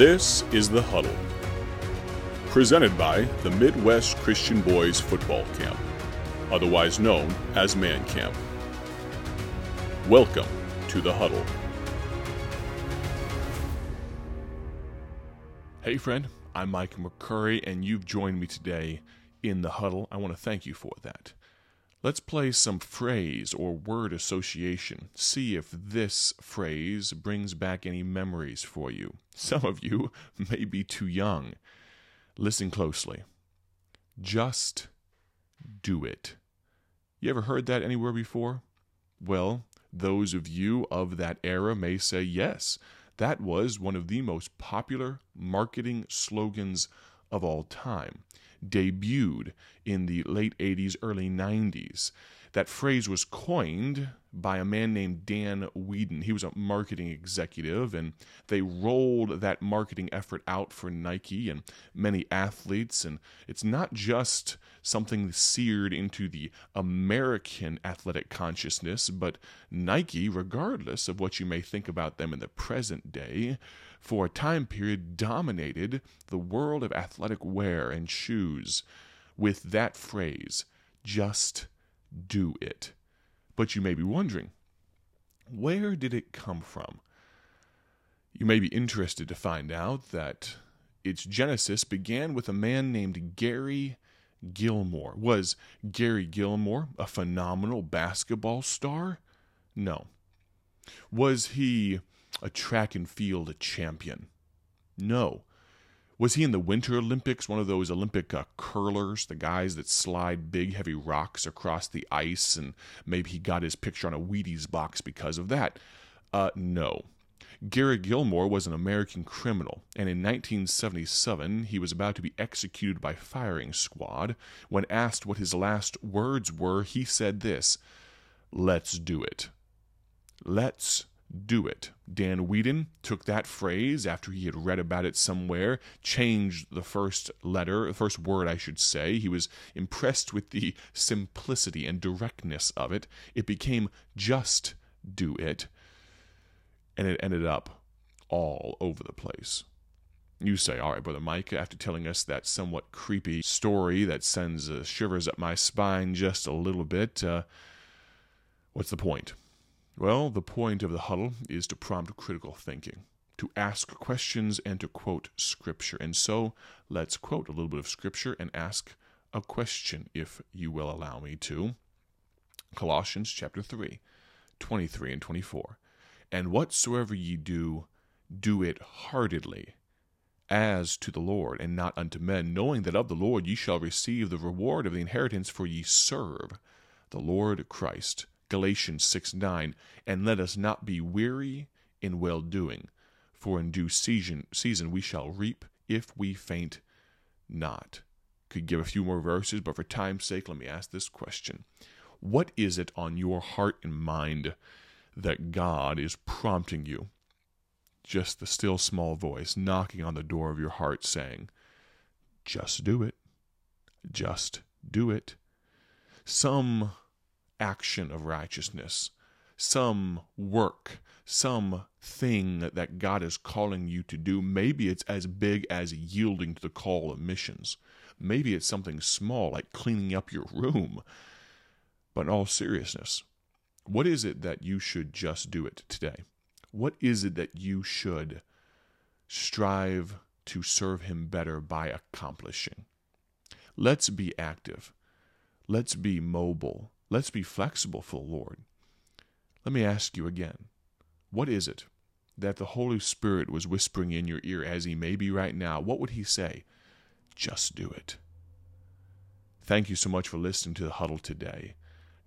This is The Huddle, presented by the Midwest Christian Boys Football Camp, otherwise known as Man Camp. Welcome to The Huddle. Hey, friend, I'm Mike McCurry, and you've joined me today in The Huddle. I want to thank you for that. Let's play some phrase or word association. See if this phrase brings back any memories for you. Some of you may be too young. Listen closely. Just do it. You ever heard that anywhere before? Well, those of you of that era may say yes. That was one of the most popular marketing slogans of all time debuted in the late 80s, early 90s. That phrase was coined by a man named Dan Wieden. He was a marketing executive, and they rolled that marketing effort out for Nike and many athletes. And it's not just something seared into the American athletic consciousness, but Nike, regardless of what you may think about them in the present day, for a time period dominated the world of athletic wear and shoes with that phrase, just do it. But you may be wondering, where did it come from? You may be interested to find out that its genesis began with a man named Gary Gilmore. Was Gary Gilmore a phenomenal basketball star? No. Was he a track and field champion? No. Was he in the Winter Olympics, one of those Olympic uh, curlers, the guys that slide big, heavy rocks across the ice, and maybe he got his picture on a Wheaties box because of that? Uh, no. Gary Gilmore was an American criminal, and in 1977 he was about to be executed by firing squad. When asked what his last words were, he said this Let's do it. Let's do it. Dan Wieden took that phrase after he had read about it somewhere, changed the first letter, the first word, I should say. He was impressed with the simplicity and directness of it. It became just do it. And it ended up all over the place. You say, all right, Brother Mike, after telling us that somewhat creepy story that sends uh, shivers up my spine just a little bit, uh, what's the point? Well, the point of the huddle is to prompt critical thinking, to ask questions and to quote scripture. And so let's quote a little bit of scripture and ask a question, if you will allow me to. Colossians chapter 3, 23 and 24. And whatsoever ye do, do it heartedly, as to the Lord, and not unto men, knowing that of the Lord ye shall receive the reward of the inheritance, for ye serve the Lord Christ. Galatians 6 9, and let us not be weary in well doing, for in due season, season we shall reap if we faint not. Could give a few more verses, but for time's sake, let me ask this question What is it on your heart and mind that God is prompting you? Just the still small voice knocking on the door of your heart saying, Just do it. Just do it. Some action of righteousness, some work, some thing that God is calling you to do. Maybe it's as big as yielding to the call of missions. Maybe it's something small like cleaning up your room. But in all seriousness, what is it that you should just do it today? What is it that you should strive to serve Him better by accomplishing? Let's be active. Let's be mobile. Let's be flexible for the Lord. Let me ask you again what is it that the Holy Spirit was whispering in your ear as He may be right now? What would He say? Just do it. Thank you so much for listening to the huddle today.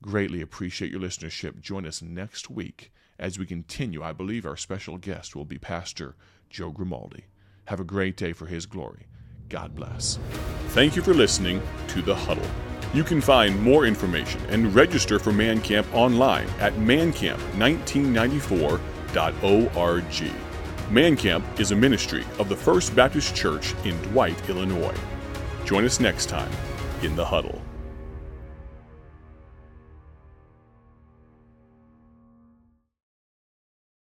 Greatly appreciate your listenership. Join us next week as we continue. I believe our special guest will be Pastor Joe Grimaldi. Have a great day for His glory. God bless. Thank you for listening to The Huddle. You can find more information and register for Man Camp online at mancamp1994.org. Man Camp is a ministry of the First Baptist Church in Dwight, Illinois. Join us next time in the huddle.